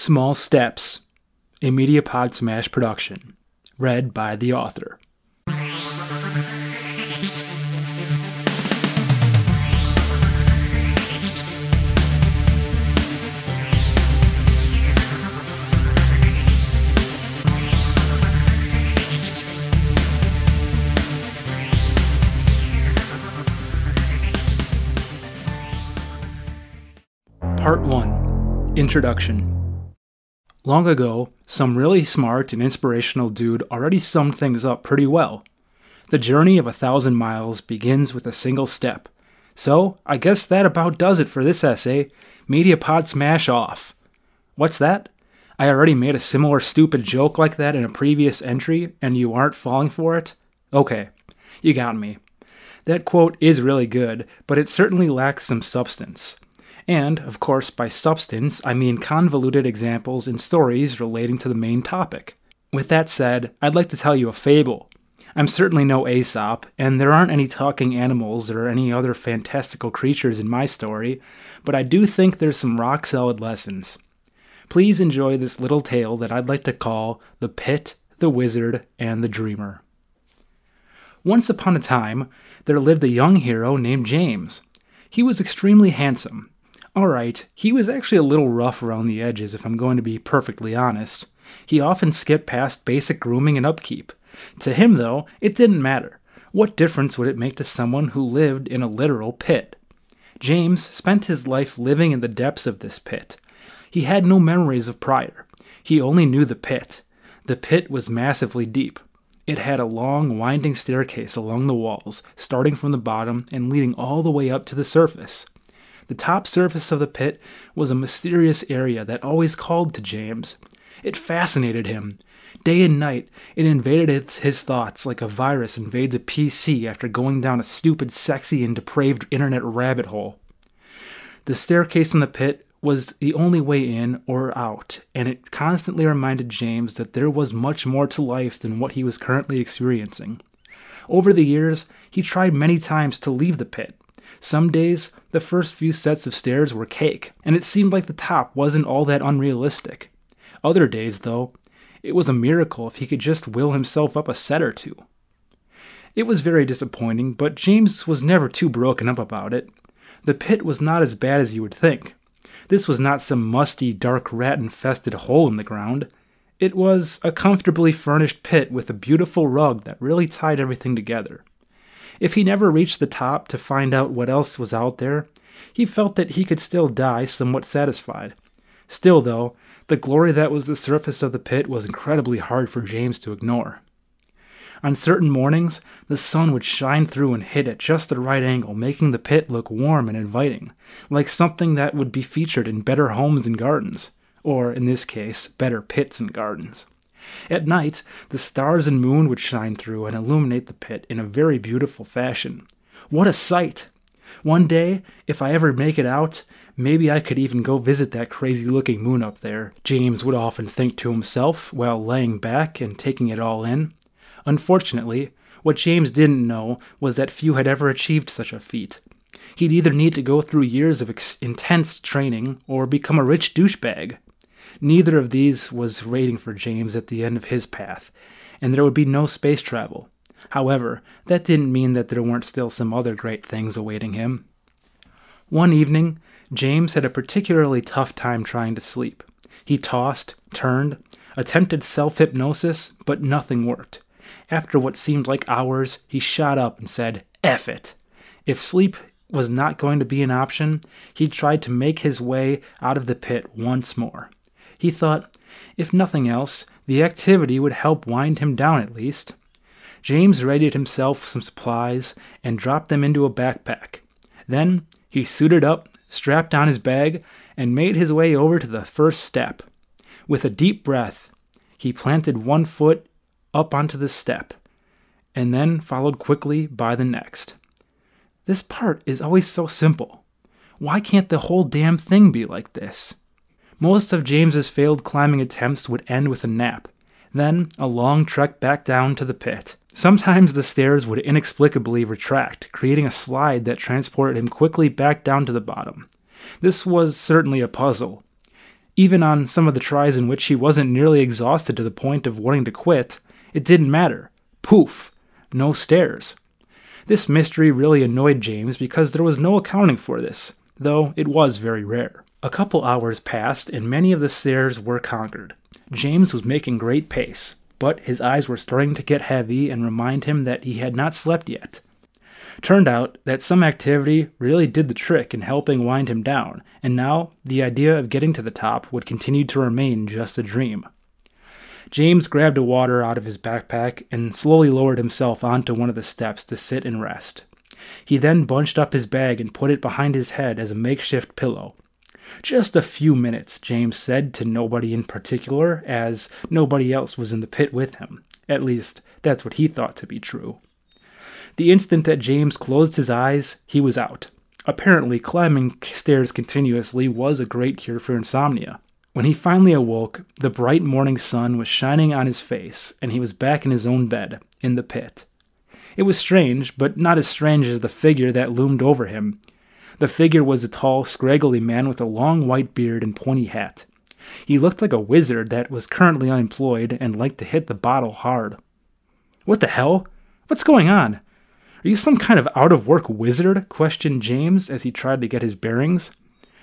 Small Steps, a Mediapod Smash production, read by the author. Part 1 Introduction Long ago, some really smart and inspirational dude already summed things up pretty well. The journey of a thousand miles begins with a single step. So, I guess that about does it for this essay. Mediapod smash off. What's that? I already made a similar stupid joke like that in a previous entry, and you aren't falling for it? Okay, you got me. That quote is really good, but it certainly lacks some substance. And, of course, by substance, I mean convoluted examples and stories relating to the main topic. With that said, I'd like to tell you a fable. I'm certainly no Aesop, and there aren't any talking animals or any other fantastical creatures in my story, but I do think there's some rock solid lessons. Please enjoy this little tale that I'd like to call The Pit, the Wizard, and the Dreamer. Once upon a time, there lived a young hero named James. He was extremely handsome, Alright, he was actually a little rough around the edges if I'm going to be perfectly honest. He often skipped past basic grooming and upkeep. To him, though, it didn't matter. What difference would it make to someone who lived in a literal pit? James spent his life living in the depths of this pit. He had no memories of prior. He only knew the pit. The pit was massively deep. It had a long, winding staircase along the walls, starting from the bottom and leading all the way up to the surface. The top surface of the pit was a mysterious area that always called to James. It fascinated him. Day and night, it invaded his thoughts like a virus invades a PC after going down a stupid, sexy, and depraved internet rabbit hole. The staircase in the pit was the only way in or out, and it constantly reminded James that there was much more to life than what he was currently experiencing. Over the years, he tried many times to leave the pit, some days, the first few sets of stairs were cake, and it seemed like the top wasn't all that unrealistic. Other days, though, it was a miracle if he could just will himself up a set or two. It was very disappointing, but James was never too broken up about it. The pit was not as bad as you would think. This was not some musty, dark, rat infested hole in the ground. It was a comfortably furnished pit with a beautiful rug that really tied everything together. If he never reached the top to find out what else was out there, he felt that he could still die somewhat satisfied. Still, though, the glory that was the surface of the pit was incredibly hard for James to ignore. On certain mornings, the sun would shine through and hit at just the right angle, making the pit look warm and inviting, like something that would be featured in better homes and gardens, or, in this case, better pits and gardens. At night, the stars and moon would shine through and illuminate the pit in a very beautiful fashion. What a sight! One day, if I ever make it out, maybe I could even go visit that crazy looking moon up there, James would often think to himself while laying back and taking it all in. Unfortunately, what James didn't know was that few had ever achieved such a feat. He'd either need to go through years of ex- intense training or become a rich douchebag. Neither of these was waiting for James at the end of his path, and there would be no space travel. However, that didn't mean that there weren't still some other great things awaiting him. One evening, James had a particularly tough time trying to sleep. He tossed, turned, attempted self hypnosis, but nothing worked. After what seemed like hours, he shot up and said, F it. If sleep was not going to be an option, he tried to make his way out of the pit once more. He thought, if nothing else, the activity would help wind him down at least. James readied himself some supplies and dropped them into a backpack. Then he suited up, strapped on his bag, and made his way over to the first step. With a deep breath, he planted one foot up onto the step, and then followed quickly by the next. This part is always so simple. Why can't the whole damn thing be like this? Most of James's failed climbing attempts would end with a nap, then a long trek back down to the pit. Sometimes the stairs would inexplicably retract, creating a slide that transported him quickly back down to the bottom. This was certainly a puzzle. Even on some of the tries in which he wasn't nearly exhausted to the point of wanting to quit, it didn't matter. Poof! No stairs. This mystery really annoyed James because there was no accounting for this, though it was very rare. A couple hours passed and many of the stairs were conquered. James was making great pace, but his eyes were starting to get heavy and remind him that he had not slept yet. Turned out that some activity really did the trick in helping wind him down, and now the idea of getting to the top would continue to remain just a dream. James grabbed a water out of his backpack and slowly lowered himself onto one of the steps to sit and rest. He then bunched up his bag and put it behind his head as a makeshift pillow. Just a few minutes, James said to nobody in particular, as nobody else was in the pit with him. At least, that's what he thought to be true. The instant that James closed his eyes, he was out. Apparently, climbing stairs continuously was a great cure for insomnia. When he finally awoke, the bright morning sun was shining on his face, and he was back in his own bed, in the pit. It was strange, but not as strange as the figure that loomed over him. The figure was a tall, scraggly man with a long white beard and pointy hat. He looked like a wizard that was currently unemployed and liked to hit the bottle hard. What the hell? What's going on? Are you some kind of out of work wizard? questioned James as he tried to get his bearings.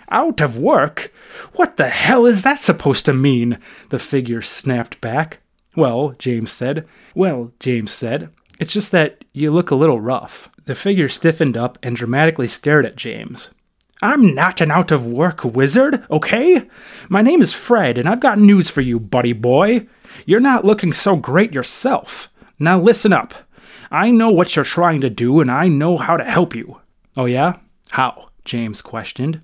Out of work? What the hell is that supposed to mean? The figure snapped back. Well, James said. Well, James said. It's just that you look a little rough. The figure stiffened up and dramatically stared at James. I'm not an out of work wizard, okay? My name is Fred, and I've got news for you, buddy boy. You're not looking so great yourself. Now listen up. I know what you're trying to do, and I know how to help you. Oh, yeah? How? James questioned.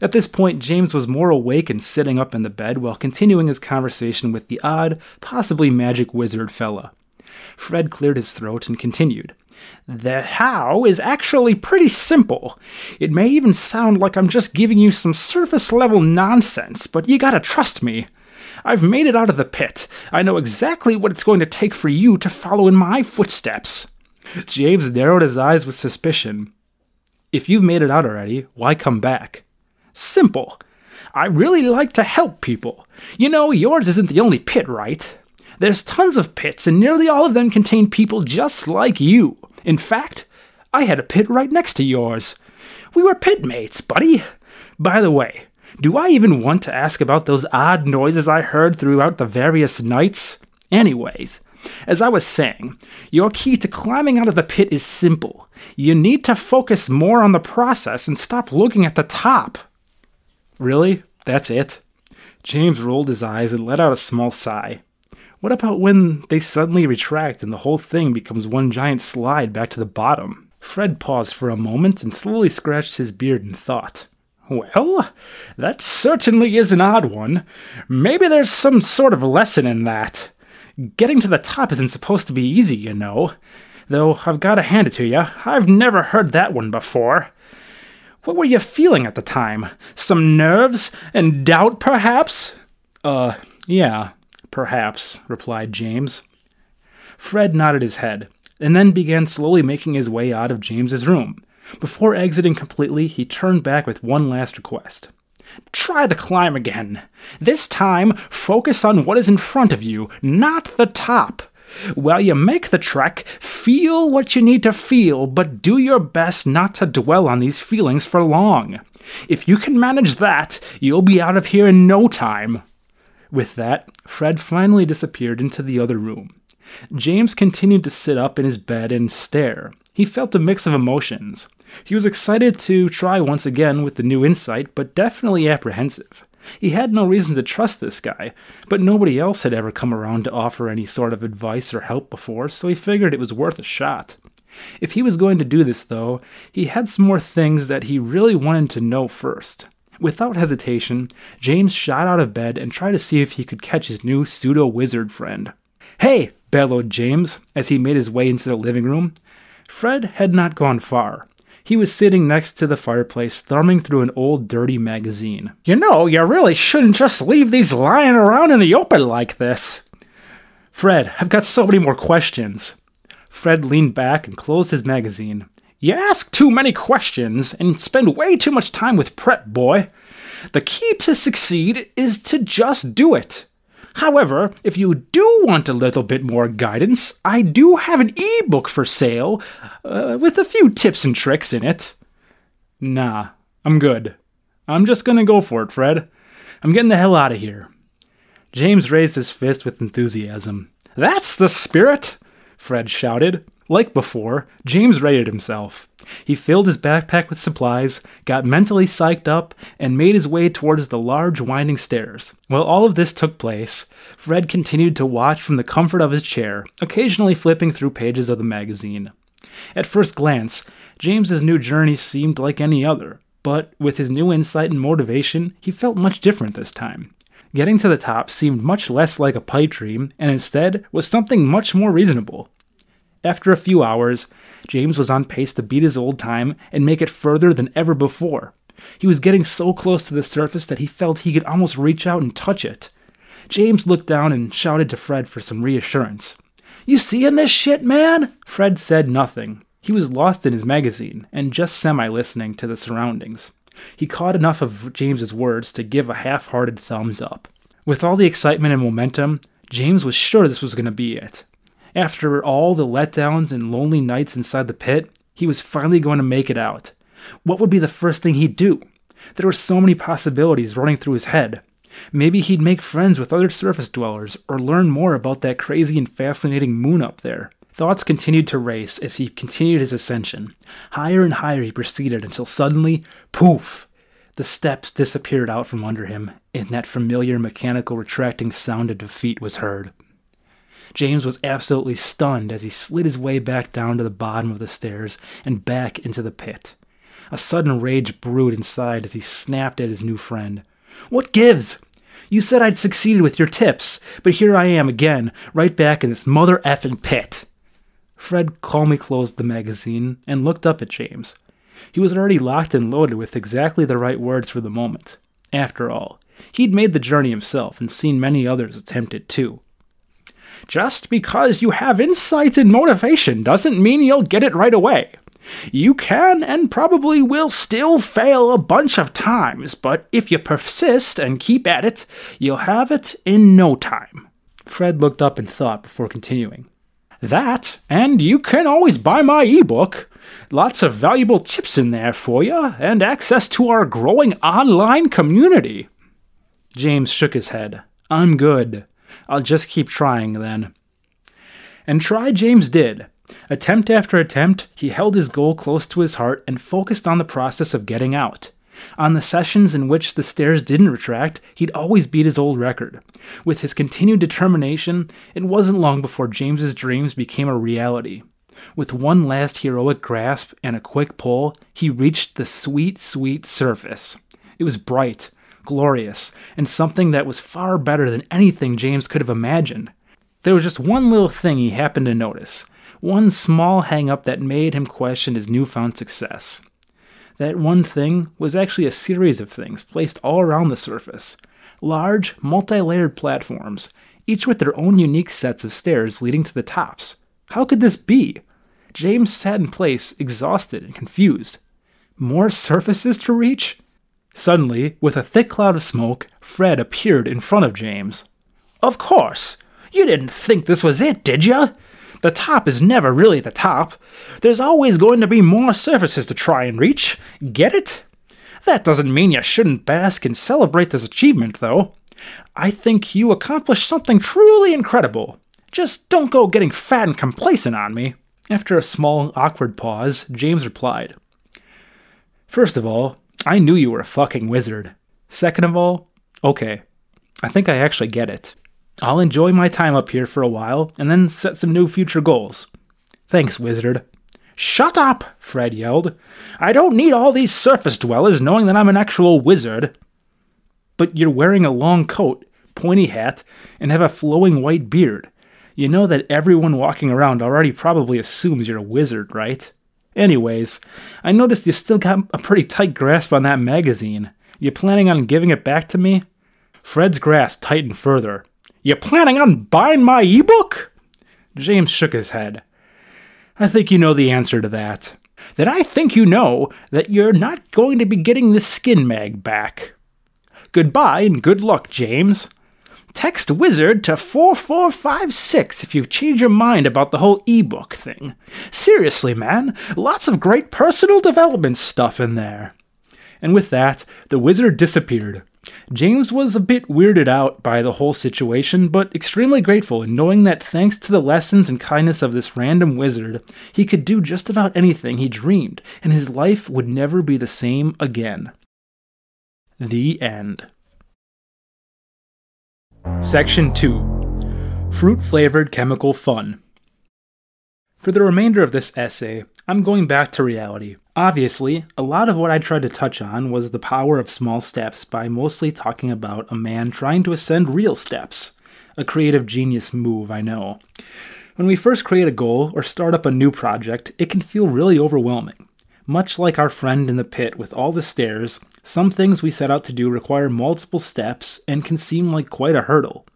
At this point, James was more awake and sitting up in the bed while continuing his conversation with the odd, possibly magic wizard fella. Fred cleared his throat and continued. The how is actually pretty simple. It may even sound like I'm just giving you some surface level nonsense, but you gotta trust me. I've made it out of the pit. I know exactly what it's going to take for you to follow in my footsteps. James narrowed his eyes with suspicion. If you've made it out already, why come back? Simple. I really like to help people. You know, yours isn't the only pit, right? There's tons of pits, and nearly all of them contain people just like you. In fact, I had a pit right next to yours. We were pit mates, buddy. By the way, do I even want to ask about those odd noises I heard throughout the various nights? Anyways, as I was saying, your key to climbing out of the pit is simple. You need to focus more on the process and stop looking at the top. Really? That's it? James rolled his eyes and let out a small sigh. What about when they suddenly retract and the whole thing becomes one giant slide back to the bottom? Fred paused for a moment and slowly scratched his beard in thought. Well, that certainly is an odd one. Maybe there's some sort of lesson in that. Getting to the top isn't supposed to be easy, you know. Though I've got to hand it to you, I've never heard that one before. What were you feeling at the time? Some nerves and doubt, perhaps? Uh, yeah, perhaps, replied James. Fred nodded his head, and then began slowly making his way out of James's room. Before exiting completely, he turned back with one last request. Try the climb again. This time, focus on what is in front of you, not the top. While you make the trek, feel what you need to feel, but do your best not to dwell on these feelings for long. If you can manage that, you'll be out of here in no time. With that, Fred finally disappeared into the other room. James continued to sit up in his bed and stare. He felt a mix of emotions. He was excited to try once again with the new insight, but definitely apprehensive. He had no reason to trust this guy, but nobody else had ever come around to offer any sort of advice or help before, so he figured it was worth a shot. If he was going to do this, though, he had some more things that he really wanted to know first. Without hesitation, James shot out of bed and tried to see if he could catch his new pseudo wizard friend. Hey! bellowed James as he made his way into the living room. Fred had not gone far. He was sitting next to the fireplace, thumbing through an old dirty magazine. You know, you really shouldn't just leave these lying around in the open like this. Fred, I've got so many more questions. Fred leaned back and closed his magazine. You ask too many questions and spend way too much time with prep, boy. The key to succeed is to just do it. However, if you do want a little bit more guidance, I do have an ebook for sale uh, with a few tips and tricks in it. Nah, I'm good. I'm just gonna go for it, Fred. I'm getting the hell out of here. James raised his fist with enthusiasm. That's the spirit! Fred shouted. Like before, James rated himself. He filled his backpack with supplies, got mentally psyched up, and made his way towards the large winding stairs. While all of this took place, Fred continued to watch from the comfort of his chair, occasionally flipping through pages of the magazine. At first glance, James's new journey seemed like any other, but with his new insight and motivation, he felt much different this time. Getting to the top seemed much less like a pipe dream, and instead was something much more reasonable. After a few hours, James was on pace to beat his old time and make it further than ever before. He was getting so close to the surface that he felt he could almost reach out and touch it. James looked down and shouted to Fred for some reassurance. You seeing this shit, man? Fred said nothing. He was lost in his magazine and just semi listening to the surroundings. He caught enough of James's words to give a half hearted thumbs up. With all the excitement and momentum, James was sure this was going to be it. After all the letdowns and lonely nights inside the pit, he was finally going to make it out. What would be the first thing he'd do? There were so many possibilities running through his head. Maybe he'd make friends with other surface dwellers or learn more about that crazy and fascinating moon up there. Thoughts continued to race as he continued his ascension. Higher and higher he proceeded until suddenly, poof! The steps disappeared out from under him, and that familiar mechanical retracting sound of defeat was heard. James was absolutely stunned as he slid his way back down to the bottom of the stairs and back into the pit. A sudden rage brewed inside as he snapped at his new friend. What gives? You said I'd succeeded with your tips, but here I am again, right back in this mother effing pit. Fred calmly closed the magazine and looked up at James. He was already locked and loaded with exactly the right words for the moment. After all, he'd made the journey himself and seen many others attempt it too. Just because you have insight and motivation doesn't mean you'll get it right away. You can and probably will still fail a bunch of times, but if you persist and keep at it, you'll have it in no time. Fred looked up in thought before continuing. That, and you can always buy my ebook. Lots of valuable tips in there for you, and access to our growing online community. James shook his head. I'm good. I'll just keep trying then. And try James did. Attempt after attempt, he held his goal close to his heart and focused on the process of getting out. On the sessions in which the stairs didn't retract, he'd always beat his old record. With his continued determination, it wasn't long before James's dreams became a reality. With one last heroic grasp and a quick pull, he reached the sweet, sweet surface. It was bright, glorious, and something that was far better than anything James could have imagined. There was just one little thing he happened to notice, one small hang up that made him question his newfound success. That one thing was actually a series of things placed all around the surface large, multi layered platforms, each with their own unique sets of stairs leading to the tops. How could this be? James sat in place, exhausted and confused. More surfaces to reach? Suddenly, with a thick cloud of smoke, Fred appeared in front of James. Of course! You didn't think this was it, did you? The top is never really the top. There's always going to be more surfaces to try and reach. Get it? That doesn't mean you shouldn't bask and celebrate this achievement, though. I think you accomplished something truly incredible. Just don't go getting fat and complacent on me. After a small, awkward pause, James replied First of all, I knew you were a fucking wizard. Second of all, okay, I think I actually get it. I'll enjoy my time up here for a while and then set some new future goals. Thanks, wizard. Shut up, Fred yelled. I don't need all these surface dwellers knowing that I'm an actual wizard. But you're wearing a long coat, pointy hat, and have a flowing white beard. You know that everyone walking around already probably assumes you're a wizard, right? Anyways, I noticed you still got a pretty tight grasp on that magazine. You planning on giving it back to me? Fred's grasp tightened further. You planning on buying my ebook? James shook his head. I think you know the answer to that. Then I think you know that you're not going to be getting the skin mag back. Goodbye and good luck, James. Text Wizard to 4456 if you've changed your mind about the whole ebook thing. Seriously, man, lots of great personal development stuff in there. And with that, the wizard disappeared. James was a bit weirded out by the whole situation, but extremely grateful in knowing that thanks to the lessons and kindness of this random wizard, he could do just about anything he dreamed, and his life would never be the same again. The end. Section 2 Fruit Flavored Chemical Fun. For the remainder of this essay, I'm going back to reality. Obviously, a lot of what I tried to touch on was the power of small steps by mostly talking about a man trying to ascend real steps. A creative genius move, I know. When we first create a goal or start up a new project, it can feel really overwhelming. Much like our friend in the pit with all the stairs, some things we set out to do require multiple steps and can seem like quite a hurdle.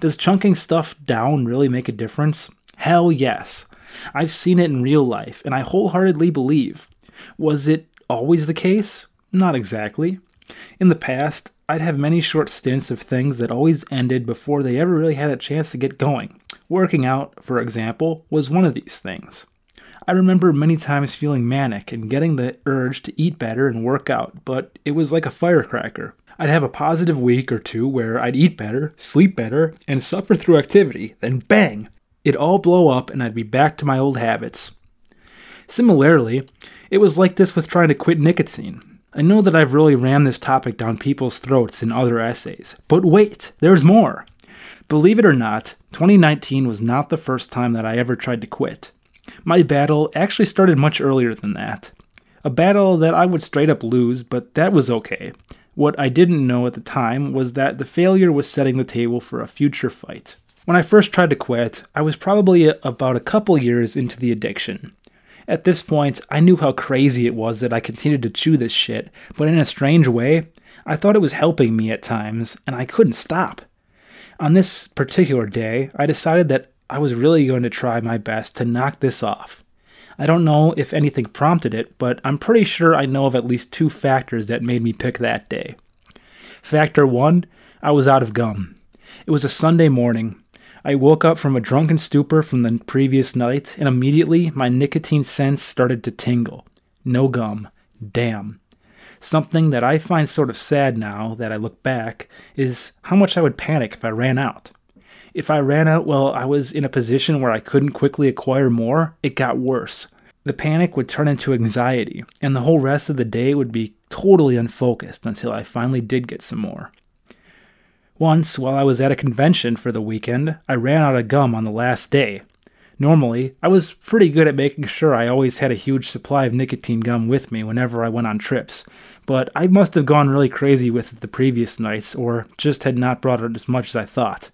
Does chunking stuff down really make a difference? Hell yes. I've seen it in real life, and I wholeheartedly believe. Was it always the case? Not exactly. In the past, I'd have many short stints of things that always ended before they ever really had a chance to get going. Working out, for example, was one of these things. I remember many times feeling manic and getting the urge to eat better and work out, but it was like a firecracker. I'd have a positive week or two where I'd eat better, sleep better, and suffer through activity, then bang! It'd all blow up and I'd be back to my old habits. Similarly, it was like this with trying to quit nicotine. I know that I've really rammed this topic down people's throats in other essays, but wait, there's more! Believe it or not, 2019 was not the first time that I ever tried to quit. My battle actually started much earlier than that. A battle that I would straight up lose, but that was okay. What I didn't know at the time was that the failure was setting the table for a future fight. When I first tried to quit, I was probably about a couple years into the addiction. At this point, I knew how crazy it was that I continued to chew this shit, but in a strange way, I thought it was helping me at times, and I couldn't stop. On this particular day, I decided that I was really going to try my best to knock this off. I don't know if anything prompted it, but I'm pretty sure I know of at least two factors that made me pick that day. Factor one, I was out of gum. It was a Sunday morning. I woke up from a drunken stupor from the previous night, and immediately my nicotine sense started to tingle. No gum. Damn. Something that I find sort of sad now that I look back is how much I would panic if I ran out. If I ran out while I was in a position where I couldn't quickly acquire more, it got worse. The panic would turn into anxiety, and the whole rest of the day would be totally unfocused until I finally did get some more. Once, while I was at a convention for the weekend, I ran out of gum on the last day. Normally, I was pretty good at making sure I always had a huge supply of nicotine gum with me whenever I went on trips, but I must have gone really crazy with it the previous nights, or just had not brought it as much as I thought.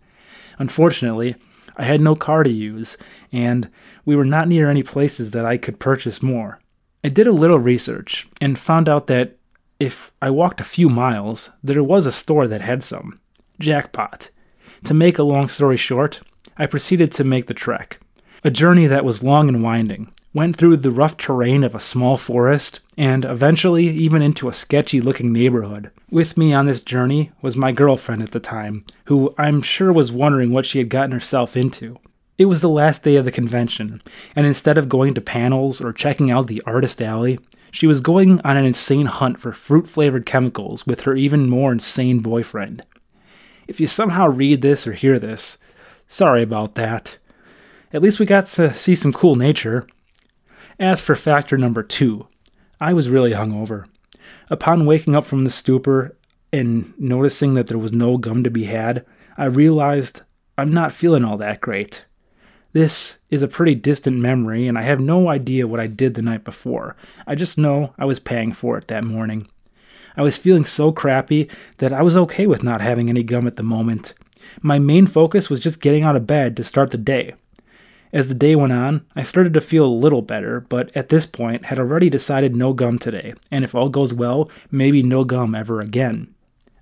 Unfortunately, I had no car to use, and we were not near any places that I could purchase more. I did a little research and found out that if I walked a few miles, there was a store that had some. Jackpot. To make a long story short, I proceeded to make the trek. A journey that was long and winding, went through the rough terrain of a small forest, and eventually even into a sketchy looking neighborhood. With me on this journey was my girlfriend at the time, who I'm sure was wondering what she had gotten herself into. It was the last day of the convention, and instead of going to panels or checking out the artist alley, she was going on an insane hunt for fruit flavored chemicals with her even more insane boyfriend. If you somehow read this or hear this, sorry about that. At least we got to see some cool nature, as for factor number two, I was really hungover. Upon waking up from the stupor and noticing that there was no gum to be had, I realized I'm not feeling all that great. This is a pretty distant memory, and I have no idea what I did the night before. I just know I was paying for it that morning. I was feeling so crappy that I was okay with not having any gum at the moment. My main focus was just getting out of bed to start the day. As the day went on, I started to feel a little better, but at this point had already decided no gum today, and if all goes well, maybe no gum ever again.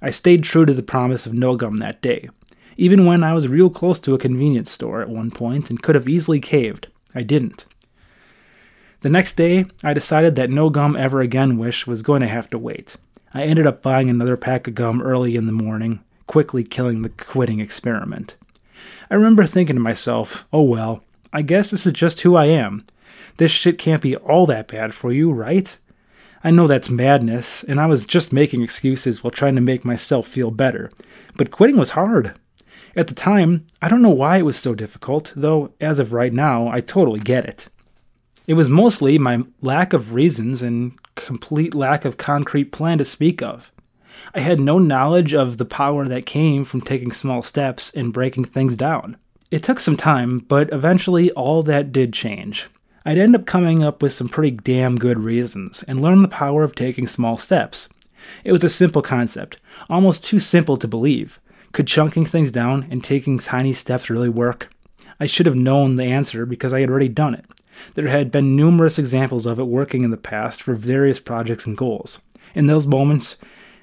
I stayed true to the promise of no gum that day, even when I was real close to a convenience store at one point and could have easily caved. I didn't. The next day, I decided that no gum ever again wish was going to have to wait. I ended up buying another pack of gum early in the morning, quickly killing the quitting experiment. I remember thinking to myself, oh well, I guess this is just who I am. This shit can't be all that bad for you, right? I know that's madness, and I was just making excuses while trying to make myself feel better. But quitting was hard. At the time, I don't know why it was so difficult, though as of right now, I totally get it. It was mostly my lack of reasons and complete lack of concrete plan to speak of. I had no knowledge of the power that came from taking small steps and breaking things down. It took some time, but eventually all that did change. I'd end up coming up with some pretty damn good reasons and learn the power of taking small steps. It was a simple concept, almost too simple to believe. Could chunking things down and taking tiny steps really work? I should have known the answer because I had already done it. There had been numerous examples of it working in the past for various projects and goals. In those moments,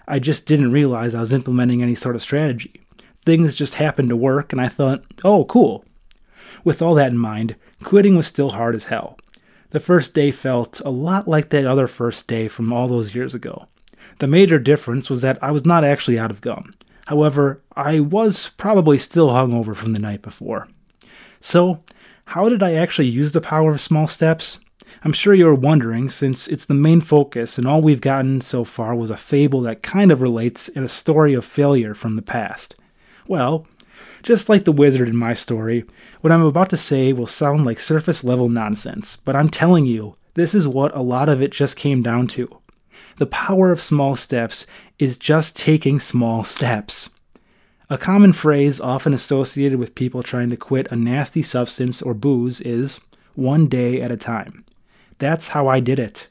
I just didn't realize I was implementing any sort of strategy. Things just happened to work, and I thought, oh, cool. With all that in mind, quitting was still hard as hell. The first day felt a lot like that other first day from all those years ago. The major difference was that I was not actually out of gum. However, I was probably still hungover from the night before. So, how did I actually use the power of small steps? I'm sure you're wondering, since it's the main focus, and all we've gotten so far was a fable that kind of relates in a story of failure from the past. Well, just like the wizard in my story, what I'm about to say will sound like surface level nonsense, but I'm telling you, this is what a lot of it just came down to. The power of small steps is just taking small steps. A common phrase often associated with people trying to quit a nasty substance or booze is one day at a time. That's how I did it.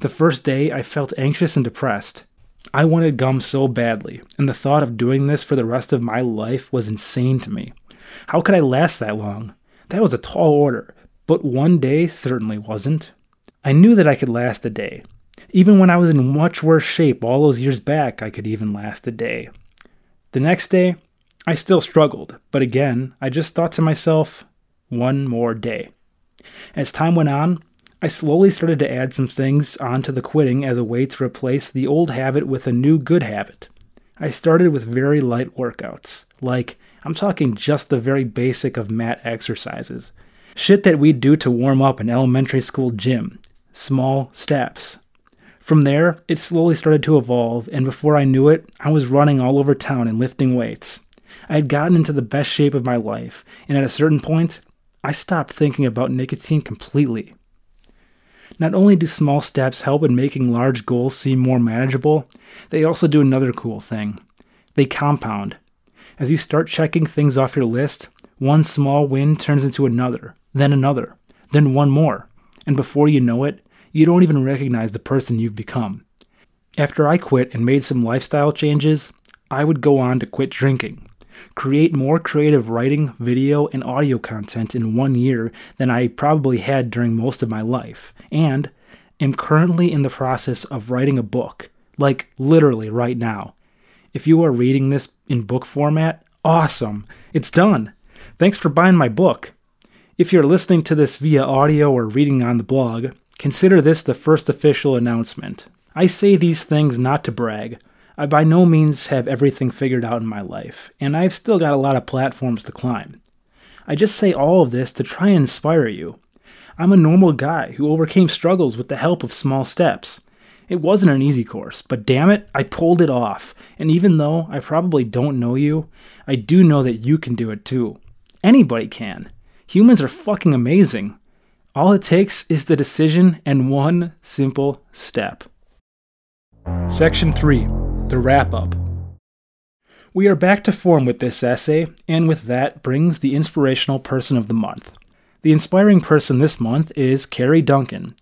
The first day, I felt anxious and depressed. I wanted gum so badly, and the thought of doing this for the rest of my life was insane to me. How could I last that long? That was a tall order, but one day certainly wasn't. I knew that I could last a day. Even when I was in much worse shape all those years back, I could even last a day. The next day, I still struggled, but again, I just thought to myself, one more day. As time went on, I slowly started to add some things onto the quitting as a way to replace the old habit with a new good habit. I started with very light workouts, like I'm talking just the very basic of mat exercises. Shit that we'd do to warm up in elementary school gym. Small steps. From there, it slowly started to evolve, and before I knew it, I was running all over town and lifting weights. I had gotten into the best shape of my life, and at a certain point, I stopped thinking about nicotine completely. Not only do small steps help in making large goals seem more manageable, they also do another cool thing. They compound. As you start checking things off your list, one small win turns into another, then another, then one more, and before you know it, you don't even recognize the person you've become. After I quit and made some lifestyle changes, I would go on to quit drinking create more creative writing, video, and audio content in one year than I probably had during most of my life, and am currently in the process of writing a book, like literally right now. If you are reading this in book format, awesome! It's done! Thanks for buying my book. If you're listening to this via audio or reading on the blog, consider this the first official announcement. I say these things not to brag, I by no means have everything figured out in my life, and I've still got a lot of platforms to climb. I just say all of this to try and inspire you. I'm a normal guy who overcame struggles with the help of small steps. It wasn't an easy course, but damn it, I pulled it off. And even though I probably don't know you, I do know that you can do it too. Anybody can. Humans are fucking amazing. All it takes is the decision and one simple step. Section 3 the wrap up. We are back to form with this essay, and with that brings the inspirational person of the month. The inspiring person this month is Carrie Duncan.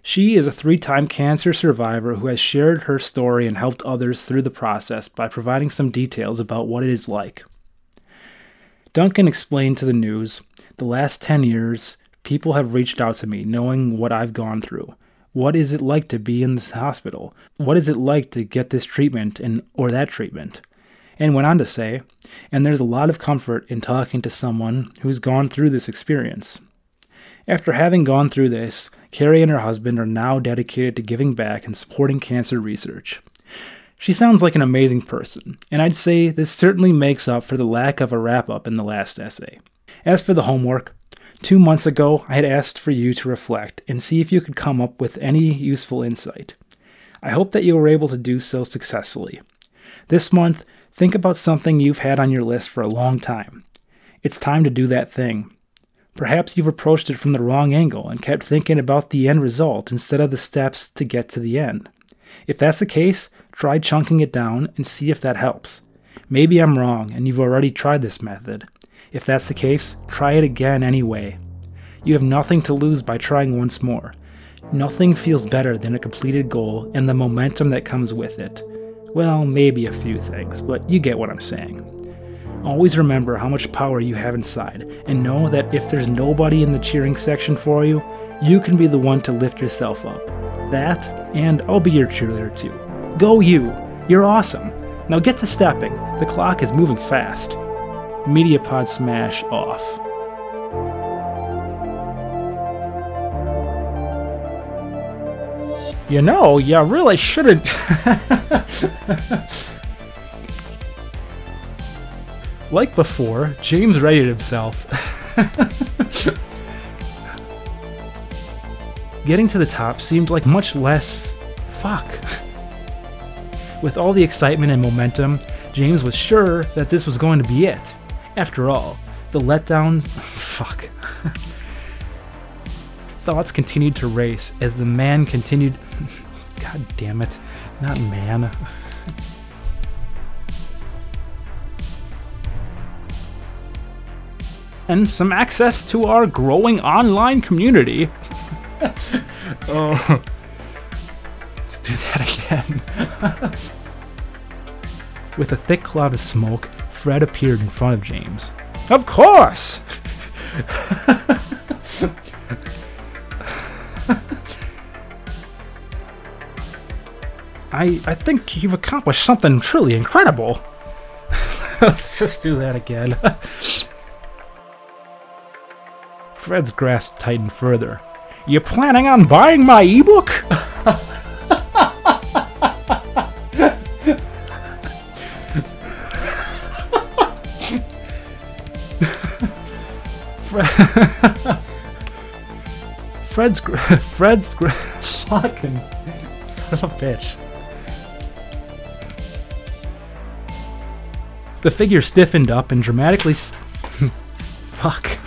She is a three time cancer survivor who has shared her story and helped others through the process by providing some details about what it is like. Duncan explained to the news the last 10 years, people have reached out to me knowing what I've gone through. What is it like to be in this hospital? What is it like to get this treatment and or that treatment? And went on to say, and there's a lot of comfort in talking to someone who's gone through this experience. After having gone through this, Carrie and her husband are now dedicated to giving back and supporting cancer research. She sounds like an amazing person, and I'd say this certainly makes up for the lack of a wrap up in the last essay. As for the homework, two months ago I had asked for you to reflect and see if you could come up with any useful insight. I hope that you were able to do so successfully. This month, think about something you've had on your list for a long time. It's time to do that thing. Perhaps you've approached it from the wrong angle and kept thinking about the end result instead of the steps to get to the end. If that's the case, try chunking it down and see if that helps. Maybe I'm wrong and you've already tried this method. If that's the case, try it again anyway. You have nothing to lose by trying once more. Nothing feels better than a completed goal and the momentum that comes with it. Well, maybe a few things, but you get what I'm saying. Always remember how much power you have inside, and know that if there's nobody in the cheering section for you, you can be the one to lift yourself up. That, and I'll be your cheerleader too. Go you! You're awesome! Now get to stepping, the clock is moving fast. Mediapod smash off. You know, you really shouldn't. like before, James righted himself. Getting to the top seemed like much less. Fuck. With all the excitement and momentum, James was sure that this was going to be it. After all, the letdowns. Fuck. Thoughts continued to race as the man continued. God damn it. Not man. and some access to our growing online community. oh. Let's do that again. With a thick cloud of smoke, Fred appeared in front of James. Of course! I, I think you've accomplished something truly incredible. Let's just do that again. Fred's grasp tightened further. You planning on buying my ebook? Fred's Fred's fucking son of a bitch. The figure stiffened up and dramatically. Fuck.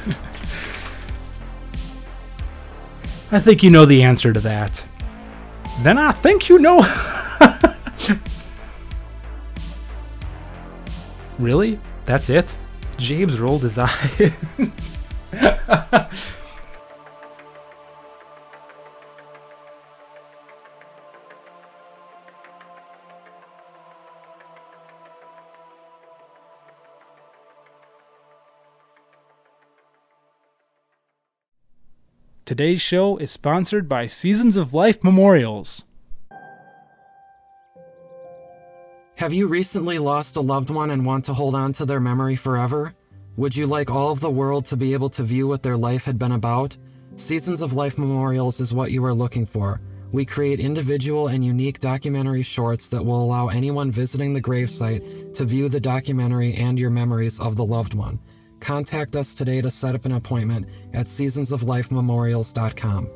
I think you know the answer to that. Then I think you know. really? That's it? James rolled his eye. Today's show is sponsored by Seasons of Life Memorials. Have you recently lost a loved one and want to hold on to their memory forever? Would you like all of the world to be able to view what their life had been about? Seasons of Life Memorials is what you are looking for. We create individual and unique documentary shorts that will allow anyone visiting the gravesite to view the documentary and your memories of the loved one. Contact us today to set up an appointment at seasonsoflifememorials.com.